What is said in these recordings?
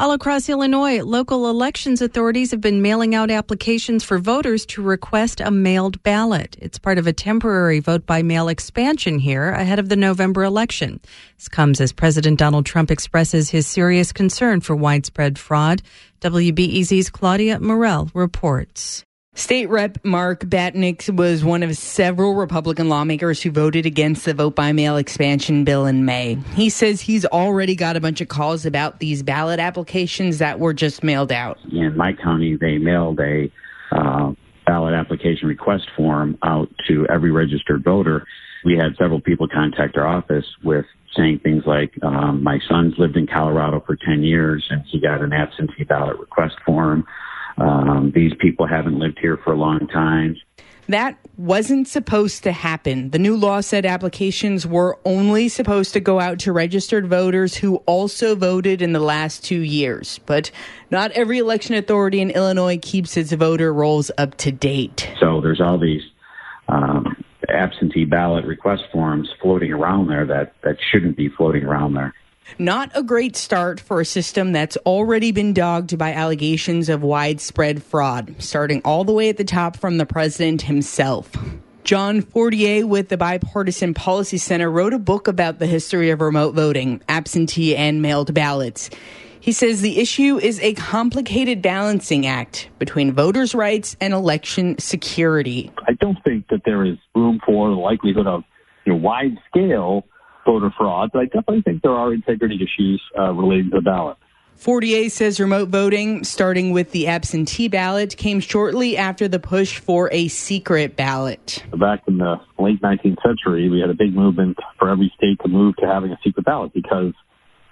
All across Illinois, local elections authorities have been mailing out applications for voters to request a mailed ballot. It's part of a temporary vote by mail expansion here ahead of the November election. This comes as President Donald Trump expresses his serious concern for widespread fraud. WBEZ's Claudia Morell reports. State Rep Mark Batinick was one of several Republican lawmakers who voted against the vote by mail expansion bill in May. He says he's already got a bunch of calls about these ballot applications that were just mailed out. In my county, they mailed a uh, ballot application request form out to every registered voter. We had several people contact our office with saying things like, um, my son's lived in Colorado for 10 years and he got an absentee ballot request form. Um, these people haven't lived here for a long time. That wasn't supposed to happen. The new law said applications were only supposed to go out to registered voters who also voted in the last two years. But not every election authority in Illinois keeps its voter rolls up to date. So there's all these um, absentee ballot request forms floating around there that, that shouldn't be floating around there. Not a great start for a system that's already been dogged by allegations of widespread fraud, starting all the way at the top from the president himself. John Fortier with the Bipartisan Policy Center wrote a book about the history of remote voting, absentee and mailed ballots. He says the issue is a complicated balancing act between voters' rights and election security. I don't think that there is room for the likelihood of you know, wide scale voter fraud, but I definitely think there are integrity issues uh, related to the ballot. Fortier says remote voting, starting with the absentee ballot, came shortly after the push for a secret ballot. Back in the late 19th century, we had a big movement for every state to move to having a secret ballot because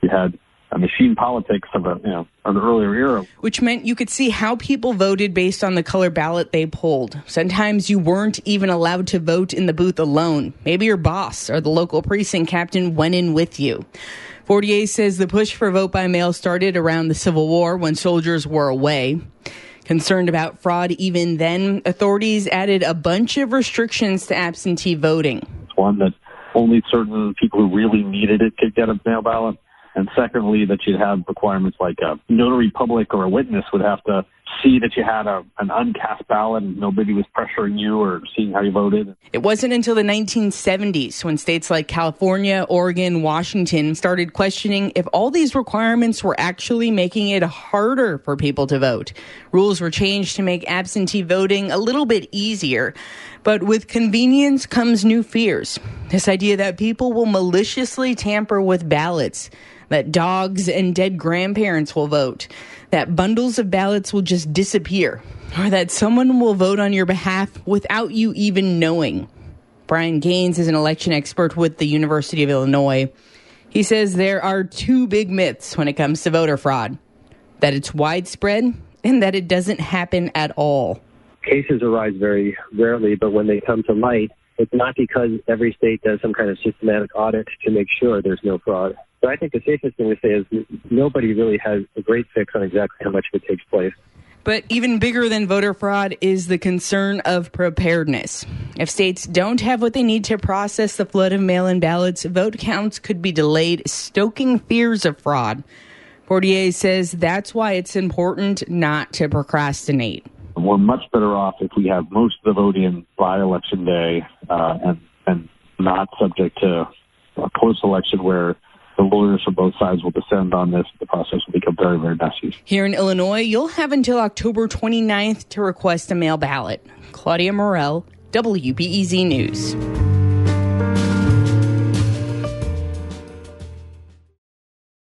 you had machine politics of a you know an earlier era, which meant you could see how people voted based on the color ballot they pulled. Sometimes you weren't even allowed to vote in the booth alone. Maybe your boss or the local precinct captain went in with you. Fortier says the push for vote by mail started around the Civil War when soldiers were away. Concerned about fraud even then, authorities added a bunch of restrictions to absentee voting. One that only certain people who really needed it could get a mail ballot and secondly, that you'd have requirements like a notary public or a witness would have to see that you had a, an uncast ballot and nobody was pressuring you or seeing how you voted. It wasn't until the 1970s when states like California, Oregon, Washington started questioning if all these requirements were actually making it harder for people to vote. Rules were changed to make absentee voting a little bit easier. But with convenience comes new fears. This idea that people will maliciously tamper with ballots that dogs and dead grandparents will vote, that bundles of ballots will just disappear, or that someone will vote on your behalf without you even knowing. Brian Gaines is an election expert with the University of Illinois. He says there are two big myths when it comes to voter fraud that it's widespread and that it doesn't happen at all. Cases arise very rarely, but when they come to light, it's not because every state does some kind of systematic audit to make sure there's no fraud. So I think the safest thing to say is nobody really has a great fix on exactly how much of it takes place. But even bigger than voter fraud is the concern of preparedness. If states don't have what they need to process the flood of mail in ballots, vote counts could be delayed, stoking fears of fraud. Fortier says that's why it's important not to procrastinate. We're much better off if we have most of the voting by election day uh, and, and not subject to a post election where the lawyers from both sides will descend on this. The process will become very, very messy. Here in Illinois, you'll have until October 29th to request a mail ballot. Claudia Morell, WBEZ News.